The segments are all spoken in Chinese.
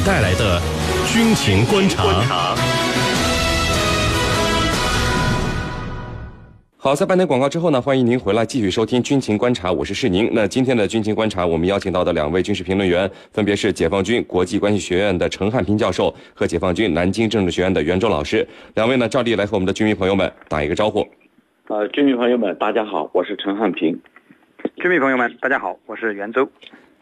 你带来的军情观察。好，在半点广告之后呢，欢迎您回来继续收听军情观察，我是世宁。那今天的军情观察，我们邀请到的两位军事评论员，分别是解放军国际关系学院的陈汉平教授和解放军南京政治学院的袁周老师。两位呢，照例来和我们的军迷朋友们打一个招呼。呃，军迷朋友们，大家好，我是陈汉平。军迷朋友们，大家好，我是袁周。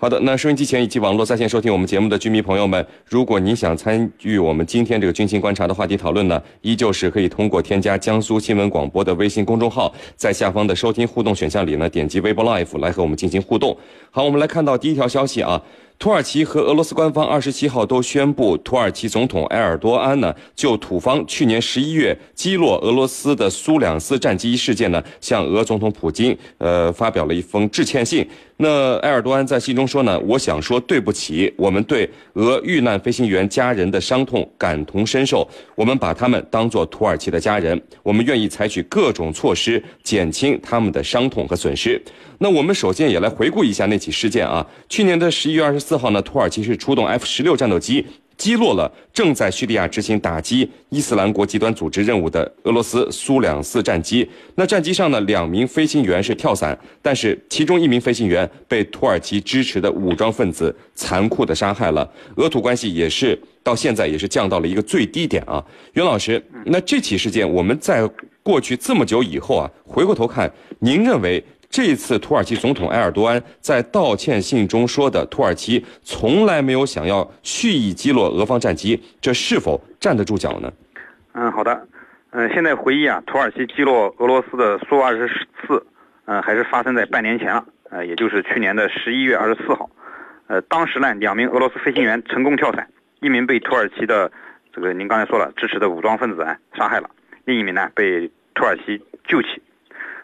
好的，那收音机前以及网络在线收听我们节目的军迷朋友们，如果你想参与我们今天这个军情观察的话题讨论呢，依旧是可以通过添加江苏新闻广播的微信公众号，在下方的收听互动选项里呢，点击微博 Live 来和我们进行互动。好，我们来看到第一条消息啊。土耳其和俄罗斯官方二十七号都宣布，土耳其总统埃尔多安呢就土方去年十一月击落俄罗斯的苏两四战机事件呢，向俄总统普京呃发表了一封致歉信。那埃尔多安在信中说呢，我想说对不起，我们对俄遇难飞行员家人的伤痛感同身受，我们把他们当作土耳其的家人，我们愿意采取各种措施减轻他们的伤痛和损失。那我们首先也来回顾一下那起事件啊。去年的十一月二十四号呢，土耳其是出动 F 十六战斗机击落了正在叙利亚执行打击伊斯兰国极端组织任务的俄罗斯苏两四战机。那战机上呢，两名飞行员是跳伞，但是其中一名飞行员被土耳其支持的武装分子残酷的杀害了。俄土关系也是到现在也是降到了一个最低点啊。袁老师，那这起事件我们在过去这么久以后啊，回过头看，您认为？这次土耳其总统埃尔多安在道歉信中说的“土耳其从来没有想要蓄意击落俄方战机”，这是否站得住脚呢？嗯，好的。嗯，现在回忆啊，土耳其击落俄罗斯的苏二十四，嗯，还是发生在半年前了，呃，也就是去年的十一月二十四号。呃，当时呢，两名俄罗斯飞行员成功跳伞，一名被土耳其的这个您刚才说了支持的武装分子啊杀害了，另一名呢被土耳其救起。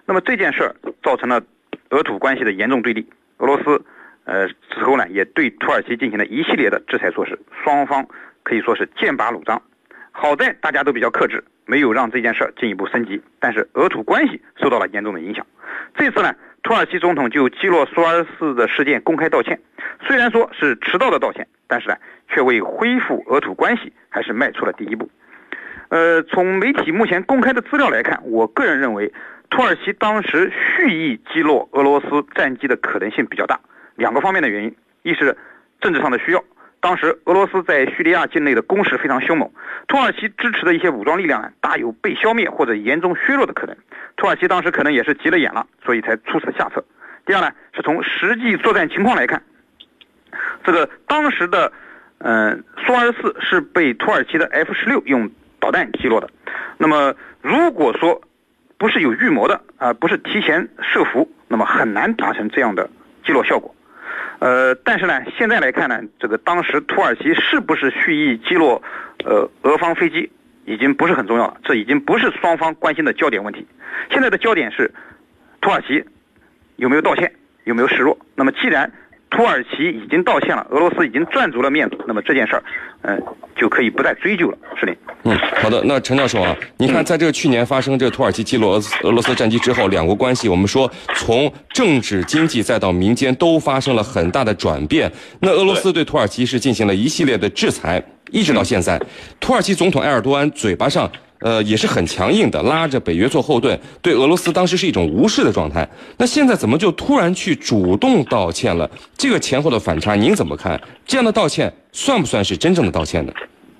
那么这件事儿造成了俄土关系的严重对立，俄罗斯，呃，之后呢也对土耳其进行了一系列的制裁措施，双方可以说是剑拔弩张。好在大家都比较克制，没有让这件事儿进一步升级，但是俄土关系受到了严重的影响。这次呢，土耳其总统就击落苏二四的事件公开道歉，虽然说是迟到的道歉，但是呢，却为恢复俄土关系还是迈出了第一步。呃，从媒体目前公开的资料来看，我个人认为。土耳其当时蓄意击落俄罗斯战机的可能性比较大，两个方面的原因，一是政治上的需要，当时俄罗斯在叙利亚境内的攻势非常凶猛，土耳其支持的一些武装力量大有被消灭或者严重削弱的可能，土耳其当时可能也是急了眼了，所以才出此下策。第二呢，是从实际作战情况来看，这个当时的，嗯，苏二十四是被土耳其的 F 十六用导弹击落的，那么如果说。不是有预谋的啊，不是提前设伏，那么很难达成这样的击落效果。呃，但是呢，现在来看呢，这个当时土耳其是不是蓄意击落呃俄方飞机，已经不是很重要了，这已经不是双方关心的焦点问题。现在的焦点是土耳其有没有道歉，有没有示弱。那么既然土耳其已经道歉了，俄罗斯已经赚足了面子，那么这件事儿，嗯，就可以不再追究了，是的。嗯，好的。那陈教授啊，你看，在这个去年发生这个土耳其击落俄俄罗斯战机之后，两国关系，我们说从政治、经济再到民间都发生了很大的转变。那俄罗斯对土耳其是进行了一系列的制裁，一直到现在，土耳其总统埃尔多安嘴巴上。呃，也是很强硬的，拉着北约做后盾，对俄罗斯当时是一种无视的状态。那现在怎么就突然去主动道歉了？这个前后的反差，您怎么看？这样的道歉算不算是真正的道歉呢？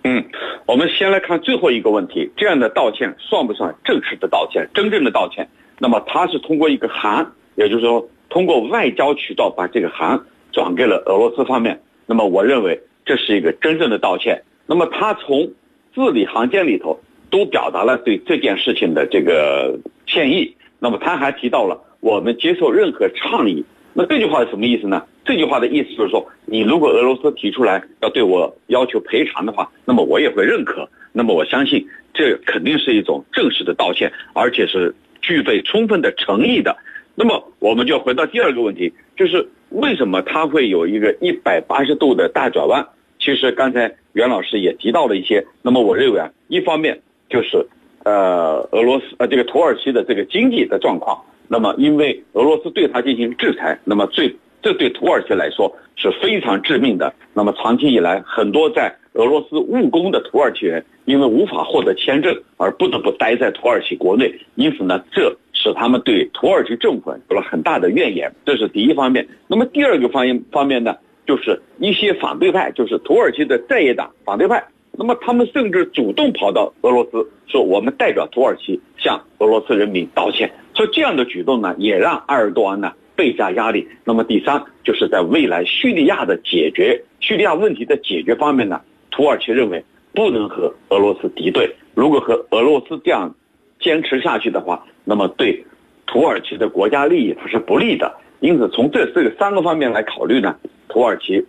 嗯，我们先来看最后一个问题：这样的道歉算不算正式的道歉？真正的道歉，那么他是通过一个函，也就是说通过外交渠道把这个函转给了俄罗斯方面。那么我认为这是一个真正的道歉。那么他从字里行间里头。都表达了对这件事情的这个歉意。那么他还提到了我们接受任何倡议。那这句话是什么意思呢？这句话的意思就是说，你如果俄罗斯提出来要对我要求赔偿的话，那么我也会认可。那么我相信这肯定是一种正式的道歉，而且是具备充分的诚意的。那么我们就回到第二个问题，就是为什么他会有一个一百八十度的大转弯？其实刚才袁老师也提到了一些。那么我认为啊，一方面。就是，呃，俄罗斯呃，这个土耳其的这个经济的状况。那么，因为俄罗斯对他进行制裁，那么最这对土耳其来说是非常致命的。那么长期以来，很多在俄罗斯务工的土耳其人因为无法获得签证而不得不待在土耳其国内，因此呢，这使他们对土耳其政府有了很大的怨言。这是第一方面。那么第二个方面方面呢，就是一些反对派，就是土耳其的在野党反对派。那么他们甚至主动跑到俄罗斯说：“我们代表土耳其向俄罗斯人民道歉。”所以这样的举动呢，也让埃尔多安呢倍加压力。那么第三，就是在未来叙利亚的解决、叙利亚问题的解决方面呢，土耳其认为不能和俄罗斯敌对。如果和俄罗斯这样坚持下去的话，那么对土耳其的国家利益它是不利的。因此，从这这三个方面来考虑呢，土耳其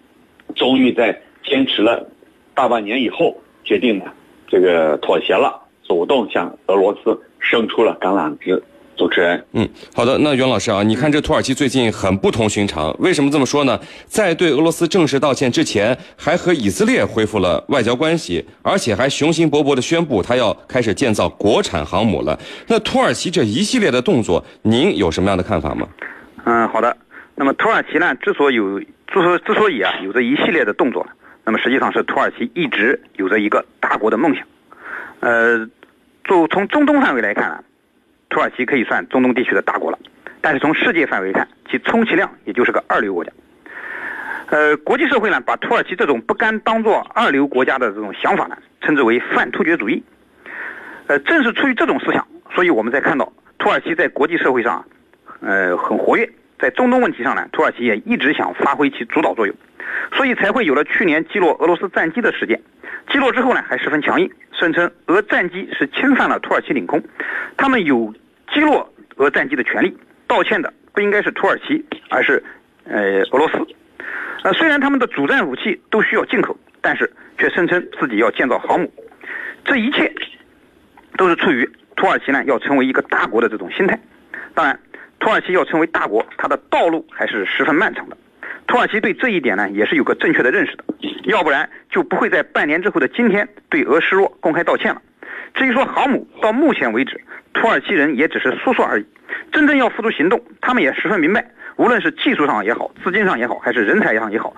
终于在坚持了。大半年以后，决定呢，这个妥协了，主动向俄罗斯伸出了橄榄枝。主持人，嗯，好的，那袁老师啊，你看这土耳其最近很不同寻常，为什么这么说呢？在对俄罗斯正式道歉之前，还和以色列恢复了外交关系，而且还雄心勃勃地宣布他要开始建造国产航母了。那土耳其这一系列的动作，您有什么样的看法吗？嗯，好的。那么土耳其呢，之所以有，之所之所以啊，有这一系列的动作。那么实际上是土耳其一直有着一个大国的梦想，呃，就从中东范围来看呢，土耳其可以算中东地区的大国了，但是从世界范围看，其充其量也就是个二流国家。呃，国际社会呢把土耳其这种不甘当做二流国家的这种想法呢，称之为泛突厥主义。呃，正是出于这种思想，所以我们在看到土耳其在国际社会上，呃，很活跃，在中东问题上呢，土耳其也一直想发挥其主导作用。所以才会有了去年击落俄罗斯战机的事件。击落之后呢，还十分强硬，声称俄战机是侵犯了土耳其领空，他们有击落俄战机的权利。道歉的不应该是土耳其，而是呃俄罗斯。呃，虽然他们的主战武器都需要进口，但是却声称自己要建造航母。这一切都是出于土耳其呢要成为一个大国的这种心态。当然，土耳其要成为大国，它的道路还是十分漫长的。土耳其对这一点呢，也是有个正确的认识的，要不然就不会在半年之后的今天对俄示弱公开道歉了。至于说航母，到目前为止，土耳其人也只是说说而已，真正要付诸行动，他们也十分明白，无论是技术上也好，资金上也好，还是人才上也好。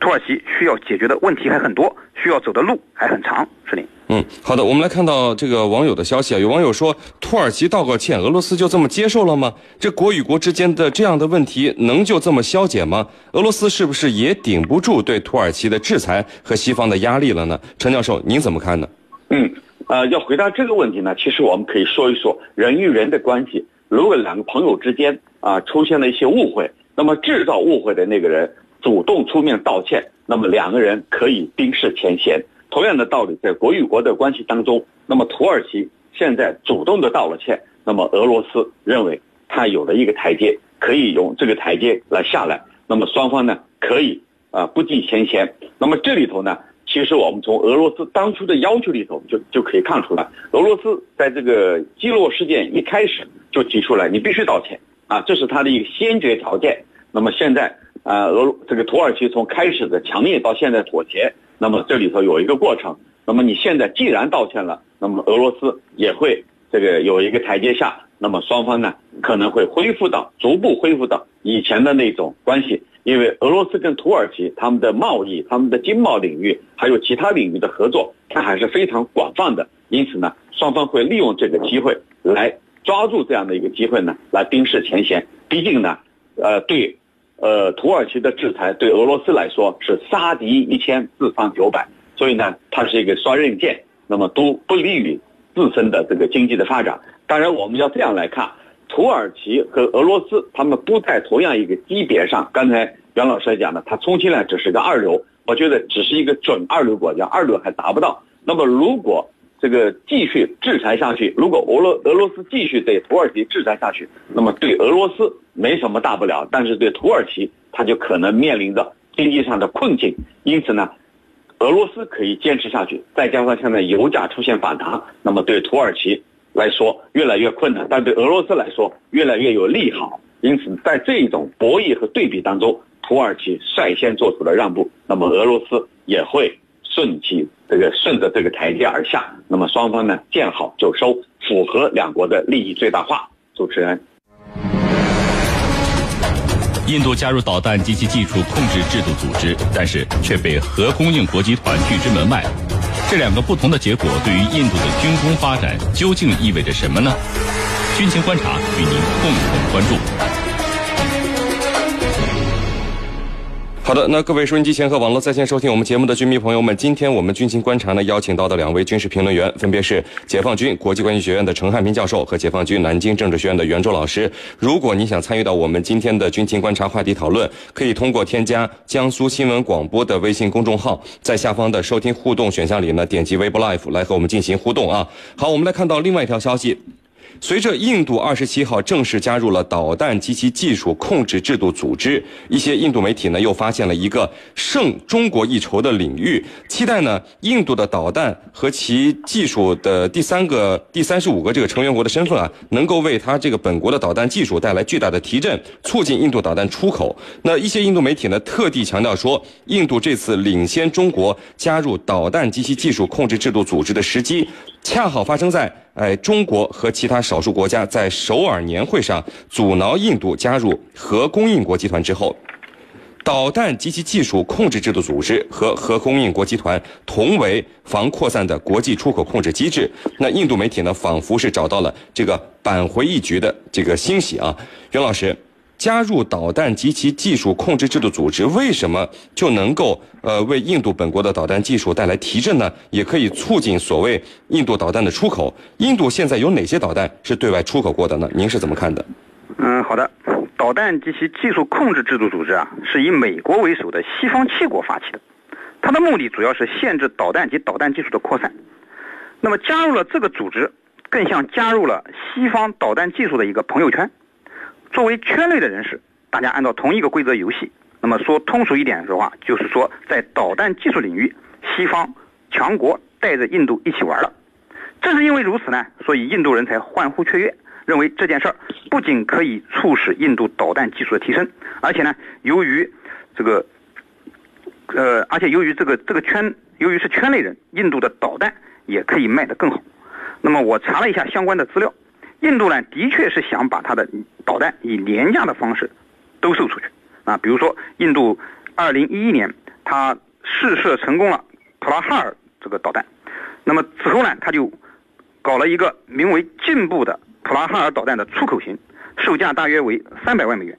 土耳其需要解决的问题还很多，需要走的路还很长。是的，嗯，好的，我们来看到这个网友的消息啊，有网友说，土耳其道个歉，俄罗斯就这么接受了吗？这国与国之间的这样的问题能就这么消解吗？俄罗斯是不是也顶不住对土耳其的制裁和西方的压力了呢？陈教授，您怎么看呢？嗯，呃，要回答这个问题呢，其实我们可以说一说人与人的关系。如果两个朋友之间啊出现了一些误会，那么制造误会的那个人。主动出面道歉，那么两个人可以冰释前嫌。同样的道理，在国与国的关系当中，那么土耳其现在主动的道了歉，那么俄罗斯认为他有了一个台阶，可以用这个台阶来下来。那么双方呢，可以啊不计前嫌。那么这里头呢，其实我们从俄罗斯当初的要求里头就就可以看出来，俄罗斯在这个击落事件一开始就提出来，你必须道歉啊，这是他的一个先决条件。那么现在。啊，俄这个土耳其从开始的强硬到现在妥协，那么这里头有一个过程。那么你现在既然道歉了，那么俄罗斯也会这个有一个台阶下，那么双方呢可能会恢复到逐步恢复到以前的那种关系。因为俄罗斯跟土耳其他们的贸易、他们的经贸领域还有其他领域的合作，它还是非常广泛的。因此呢，双方会利用这个机会来抓住这样的一个机会呢，来冰释前嫌。毕竟呢，呃，对。呃，土耳其的制裁对俄罗斯来说是杀敌一千自伤九百，所以呢，它是一个双刃剑，那么都不利于自身的这个经济的发展。当然，我们要这样来看，土耳其和俄罗斯他们不在同样一个级别上。刚才袁老师来讲的，它充其量只是个二流，我觉得只是一个准二流国家，二流还达不到。那么如果这个继续制裁下去，如果俄罗俄罗斯继续对土耳其制裁下去，那么对俄罗斯没什么大不了，但是对土耳其，它就可能面临着经济上的困境。因此呢，俄罗斯可以坚持下去，再加上现在油价出现反弹，那么对土耳其来说越来越困难，但对俄罗斯来说越来越有利好。因此，在这种博弈和对比当中，土耳其率先做出了让步，那么俄罗斯也会。顺其这个顺着这个台阶而下，那么双方呢见好就收，符合两国的利益最大化。主持人。印度加入导弹及其技术控制制度组织，但是却被核供应国集团拒之门外。这两个不同的结果对于印度的军工发展究竟意味着什么呢？军情观察与您共同关注。好的，那各位收音机前和网络在线收听我们节目的军迷朋友们，今天我们军情观察呢邀请到的两位军事评论员，分别是解放军国际关系学院的陈汉平教授和解放军南京政治学院的袁周老师。如果你想参与到我们今天的军情观察话题讨论，可以通过添加江苏新闻广播的微信公众号，在下方的收听互动选项里呢，点击微博 Live 来和我们进行互动啊。好，我们来看到另外一条消息。随着印度二十七号正式加入了导弹及其技术控制制度组织，一些印度媒体呢又发现了一个胜中国一筹的领域，期待呢印度的导弹和其技术的第三个第三十五个这个成员国的身份啊，能够为他这个本国的导弹技术带来巨大的提振，促进印度导弹出口。那一些印度媒体呢特地强调说，印度这次领先中国加入导弹及其技术控制制度组织的时机。恰好发生在哎，中国和其他少数国家在首尔年会上阻挠印度加入核供应国集团之后，导弹及其技术控制制度组织和核供应国集团同为防扩散的国际出口控制机制。那印度媒体呢，仿佛是找到了这个扳回一局的这个欣喜啊，袁老师。加入导弹及其技术控制制度组织，为什么就能够呃为印度本国的导弹技术带来提振呢？也可以促进所谓印度导弹的出口。印度现在有哪些导弹是对外出口过的呢？您是怎么看的？嗯，好的。导弹及其技术控制制度组织啊，是以美国为首的西方七国发起的，它的目的主要是限制导弹及导弹技术的扩散。那么加入了这个组织，更像加入了西方导弹技术的一个朋友圈。作为圈内的人士，大家按照同一个规则游戏。那么说通俗一点的话，就是说在导弹技术领域，西方强国带着印度一起玩了。正是因为如此呢，所以印度人才欢呼雀跃，认为这件事儿不仅可以促使印度导弹技术的提升，而且呢，由于这个，呃，而且由于这个这个圈，由于是圈内人，印度的导弹也可以卖得更好。那么我查了一下相关的资料。印度呢，的确是想把它的导弹以廉价的方式兜售出去啊。比如说，印度二零一一年它试射成功了普拉哈尔这个导弹，那么此后呢，他就搞了一个名为“进步”的普拉哈尔导弹的出口型，售价大约为三百万美元，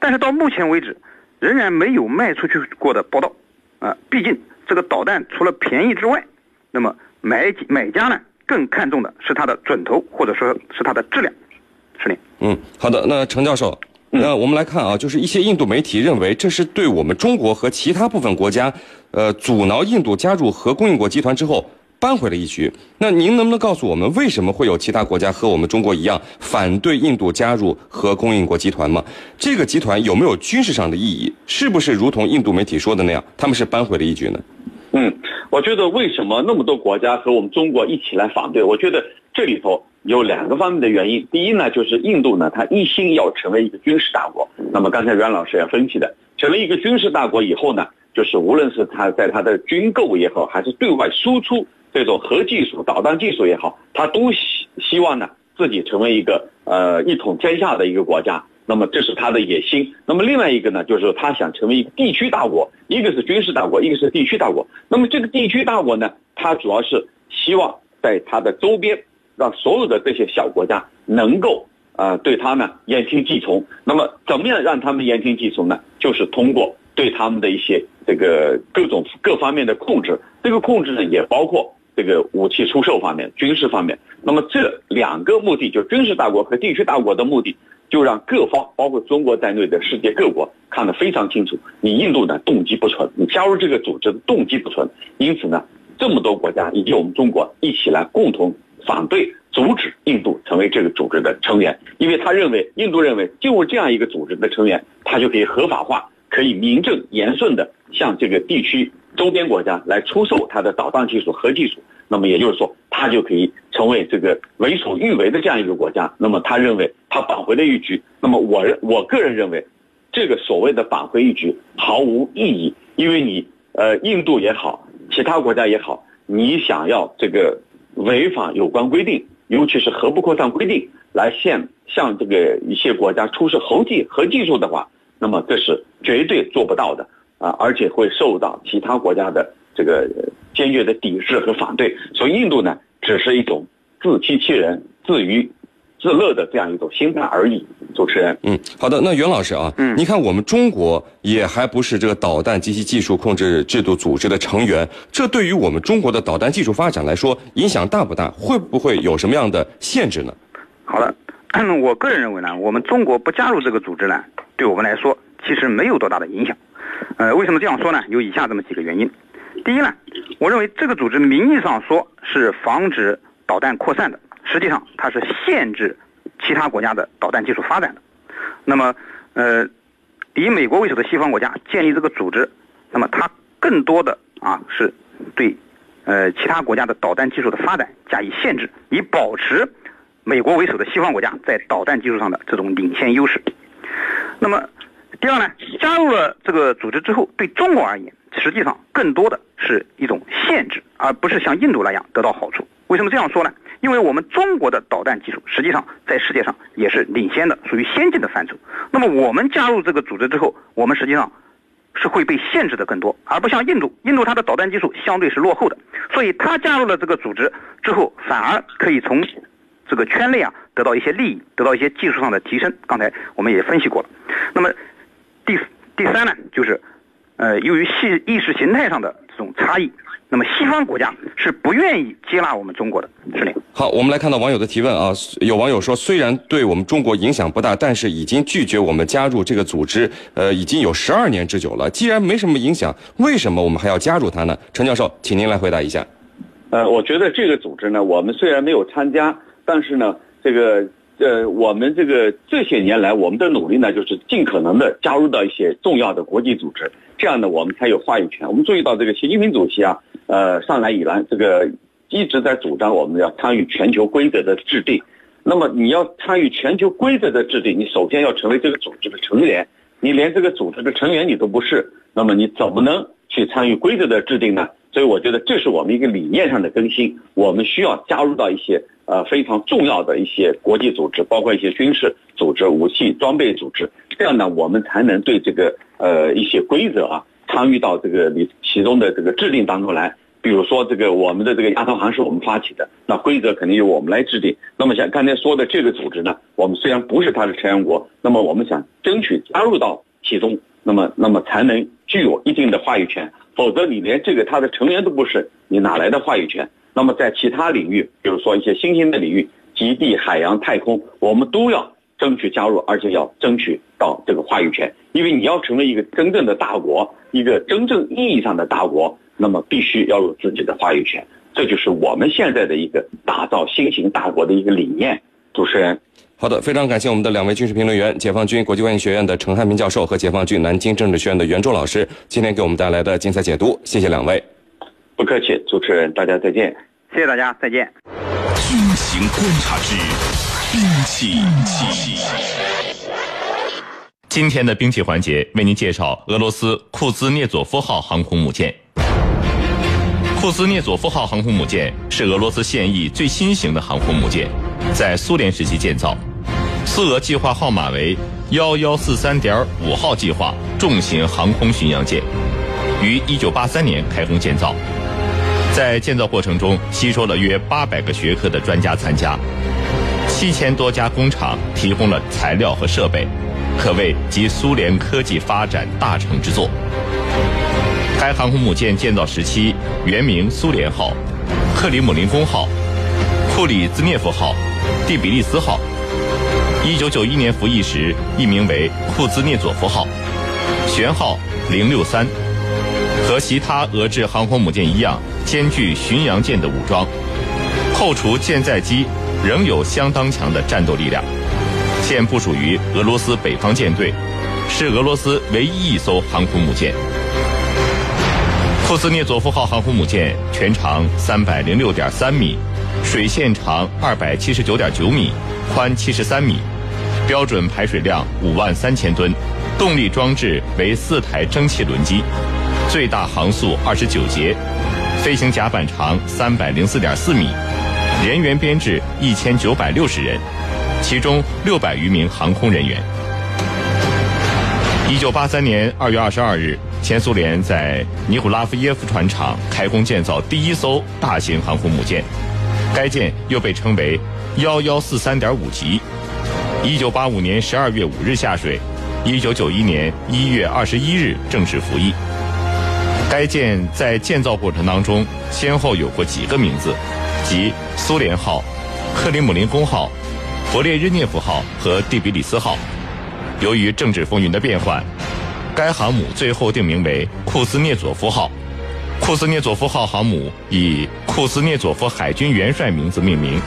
但是到目前为止仍然没有卖出去过的报道啊。毕竟这个导弹除了便宜之外，那么买买家呢？更看重的是它的准头，或者说是它的质量，是的。嗯，好的。那程教授，那我们来看啊，就是一些印度媒体认为这是对我们中国和其他部分国家，呃，阻挠印度加入核供应国集团之后扳回了一局。那您能不能告诉我们，为什么会有其他国家和我们中国一样反对印度加入核供应国集团吗？这个集团有没有军事上的意义？是不是如同印度媒体说的那样，他们是扳回了一局呢？嗯，我觉得为什么那么多国家和我们中国一起来反对？我觉得这里头有两个方面的原因。第一呢，就是印度呢，它一心要成为一个军事大国。那么刚才袁老师也分析的，成为一个军事大国以后呢，就是无论是它在它的军购也好，还是对外输出这种核技术、导弹技术也好，它都希希望呢自己成为一个呃一统天下的一个国家。那么这是他的野心。那么另外一个呢，就是他想成为一个地区大国，一个是军事大国，一个是地区大国。那么这个地区大国呢，他主要是希望在他的周边，让所有的这些小国家能够啊对他呢言听计从。那么怎么样让他们言听计从呢？就是通过对他们的一些这个各种各方面的控制。这个控制呢，也包括这个武器出售方面、军事方面。那么这两个目的，就军事大国和地区大国的目的。就让各方，包括中国在内的世界各国看得非常清楚，你印度呢动机不纯，你加入这个组织的动机不纯，因此呢，这么多国家以及我们中国一起来共同反对、阻止印度成为这个组织的成员，因为他认为，印度认为，进入这样一个组织的成员，他就可以合法化，可以名正言顺的向这个地区周边国家来出售他的导弹技术、核技术。那么也就是说，他就可以成为这个为所欲为的这样一个国家。那么他认为他扳回了一局。那么我我个人认为，这个所谓的扳回一局毫无意义，因为你呃印度也好，其他国家也好，你想要这个违反有关规定，尤其是核不扩散规定，来向向这个一些国家出示核技核技术的话。那么这是绝对做不到的啊，而且会受到其他国家的这个坚决的抵制和反对。所以印度呢，只是一种自欺欺人、自娱自乐的这样一种心态而已。主持人，嗯，好的，那袁老师啊，嗯你看我们中国也还不是这个导弹及其技术控制制度组织的成员，这对于我们中国的导弹技术发展来说影响大不大？会不会有什么样的限制呢？好的，我个人认为呢，我们中国不加入这个组织呢，对我们来说其实没有多大的影响。呃，为什么这样说呢？有以下这么几个原因。第一呢，我认为这个组织名义上说是防止导弹扩散的，实际上它是限制其他国家的导弹技术发展的。那么，呃，以美国为首的西方国家建立这个组织，那么它更多的啊是对呃其他国家的导弹技术的发展加以限制，以保持美国为首的西方国家在导弹技术上的这种领先优势。那么，第二呢，加入了这个组织之后，对中国而言，实际上更多的是一种限制，而不是像印度那样得到好处。为什么这样说呢？因为我们中国的导弹技术实际上在世界上也是领先的，属于先进的范畴。那么我们加入这个组织之后，我们实际上是会被限制的更多，而不像印度，印度它的导弹技术相对是落后的，所以它加入了这个组织之后，反而可以从这个圈内啊得到一些利益，得到一些技术上的提升。刚才我们也分析过了。那么第第三呢，就是呃，由于系意识形态上的这种差异，那么西方国家是不愿意接纳我们中国的。是的。好，我们来看到网友的提问啊，有网友说，虽然对我们中国影响不大，但是已经拒绝我们加入这个组织，呃，已经有十二年之久了。既然没什么影响，为什么我们还要加入它呢？陈教授，请您来回答一下。呃，我觉得这个组织呢，我们虽然没有参加，但是呢，这个呃，我们这个这些年来我们的努力呢，就是尽可能的加入到一些重要的国际组织，这样呢，我们才有话语权。我们注意到这个习近平主席啊，呃，上来以来这个一直在主张我们要参与全球规则的制定。那么你要参与全球规则的制定，你首先要成为这个组织的成员。你连这个组织的成员你都不是，那么你怎么能去参与规则的制定呢？所以我觉得这是我们一个理念上的更新，我们需要加入到一些呃非常重要的一些国际组织，包括一些军事组织、武器装备组织，这样呢，我们才能对这个呃一些规则啊参与到这个里其中的这个制定当中来。比如说这个我们的这个亚投行是我们发起的，那规则肯定由我们来制定。那么像刚才说的这个组织呢，我们虽然不是它的成员国，那么我们想争取加入到其中，那么那么才能具有一定的话语权。否则你连这个它的成员都不是，你哪来的话语权？那么在其他领域，比如说一些新兴的领域，极地、海洋、太空，我们都要争取加入，而且要争取到这个话语权。因为你要成为一个真正的大国，一个真正意义上的大国，那么必须要有自己的话语权。这就是我们现在的一个打造新型大国的一个理念。主持人。好的，非常感谢我们的两位军事评论员，解放军国际关系学院的陈汉平教授和解放军南京政治学院的袁周老师，今天给我们带来的精彩解读，谢谢两位。不客气，主持人，大家再见。谢谢大家，再见。军情观察之兵器。今天的兵器环节为您介绍俄罗斯库兹涅佐夫号航空母舰。库兹涅佐夫号航空母舰是俄罗斯现役最新型的航空母舰，在苏联时期建造，苏俄计划号码为幺幺四三点五号计划重型航空巡洋舰，于一九八三年开工建造。在建造过程中，吸收了约八百个学科的专家参加，七千多家工厂提供了材料和设备，可谓集苏联科技发展大成之作。该航空母舰建造时期原名苏联号、克里姆林宫号、库里兹涅夫号、蒂比利斯号。一九九一年服役时，译名为库兹涅佐夫号，舷号零六三，和其他俄制航空母舰一样，兼具巡洋舰的武装。后除舰载机，仍有相当强的战斗力量。现部署于俄罗斯北方舰队，是俄罗斯唯一一艘航空母舰。库兹涅佐夫号航空母舰全长三百零六点三米，水线长二百七十九点九米，宽七十三米，标准排水量五万三千吨，动力装置为四台蒸汽轮机，最大航速二十九节，飞行甲板长三百零四点四米，人员编制一千九百六十人，其中六百余名航空人员。一九八三年二月二十二日，前苏联在尼古拉夫耶夫船厂开工建造第一艘大型航空母舰，该舰又被称为幺幺四三点五级。一九八五年十二月五日下水，一九九一年一月二十一日正式服役。该舰在建造过程当中，先后有过几个名字，即苏联号、克里姆林宫号、勃列日涅夫号和蒂比里斯号。由于政治风云的变换，该航母最后定名为库兹涅佐夫号。库兹涅佐夫号航母以库兹涅佐夫海军元帅名字命名。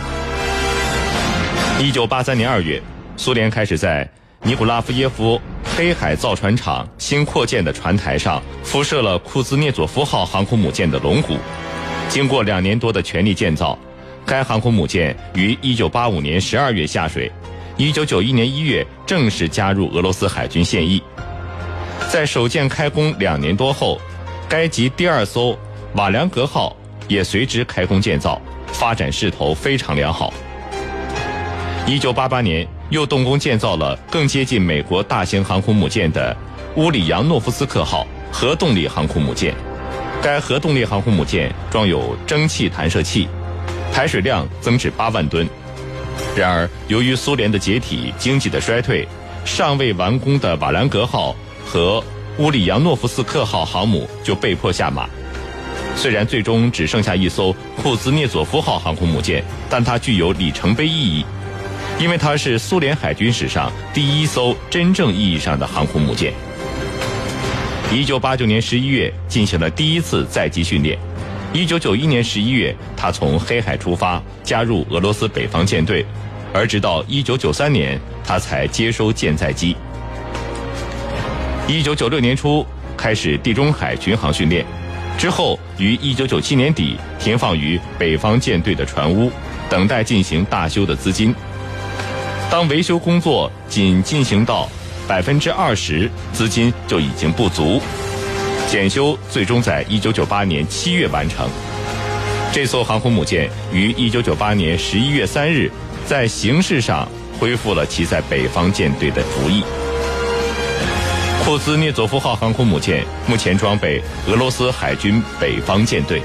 一九八三年二月，苏联开始在尼古拉夫耶夫黑海造船厂新扩建的船台上铺设了库兹涅佐夫号航空母舰的龙骨。经过两年多的全力建造，该航空母舰于一九八五年十二月下水。一九九一年一月正式加入俄罗斯海军现役，在首舰开工两年多后，该级第二艘瓦良格号也随之开工建造，发展势头非常良好。一九八八年又动工建造了更接近美国大型航空母舰的乌里扬诺夫斯克号核动力航空母舰，该核动力航空母舰装有蒸汽弹射器，排水量增至八万吨。然而，由于苏联的解体、经济的衰退，尚未完工的瓦良格号和乌里扬诺夫斯克号航母就被迫下马。虽然最终只剩下一艘库兹涅佐夫号航空母舰，但它具有里程碑意义，因为它是苏联海军史上第一艘真正意义上的航空母舰。一九八九年十一月进行了第一次载机训练。一九九一年十一月，他从黑海出发，加入俄罗斯北方舰队，而直到一九九三年，他才接收舰载机。一九九六年初开始地中海巡航训练，之后于一九九七年底停放于北方舰队的船坞，等待进行大修的资金。当维修工作仅进行到百分之二十，资金就已经不足。检修最终在一九九八年七月完成。这艘航空母舰于一九九八年十一月三日，在形式上恢复了其在北方舰队的服役。库兹涅佐夫号航空母舰目前装备俄罗斯海军北方舰队。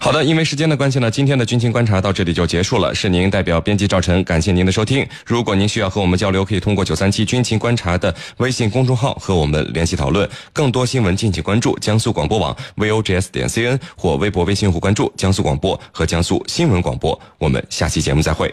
好的，因为时间的关系呢，今天的军情观察到这里就结束了。是您代表编辑赵晨，感谢您的收听。如果您需要和我们交流，可以通过九三七军情观察的微信公众号和我们联系讨论。更多新闻敬请关注江苏广播网 vogs 点 cn 或微博、微信户关注江苏广播和江苏新闻广播。我们下期节目再会。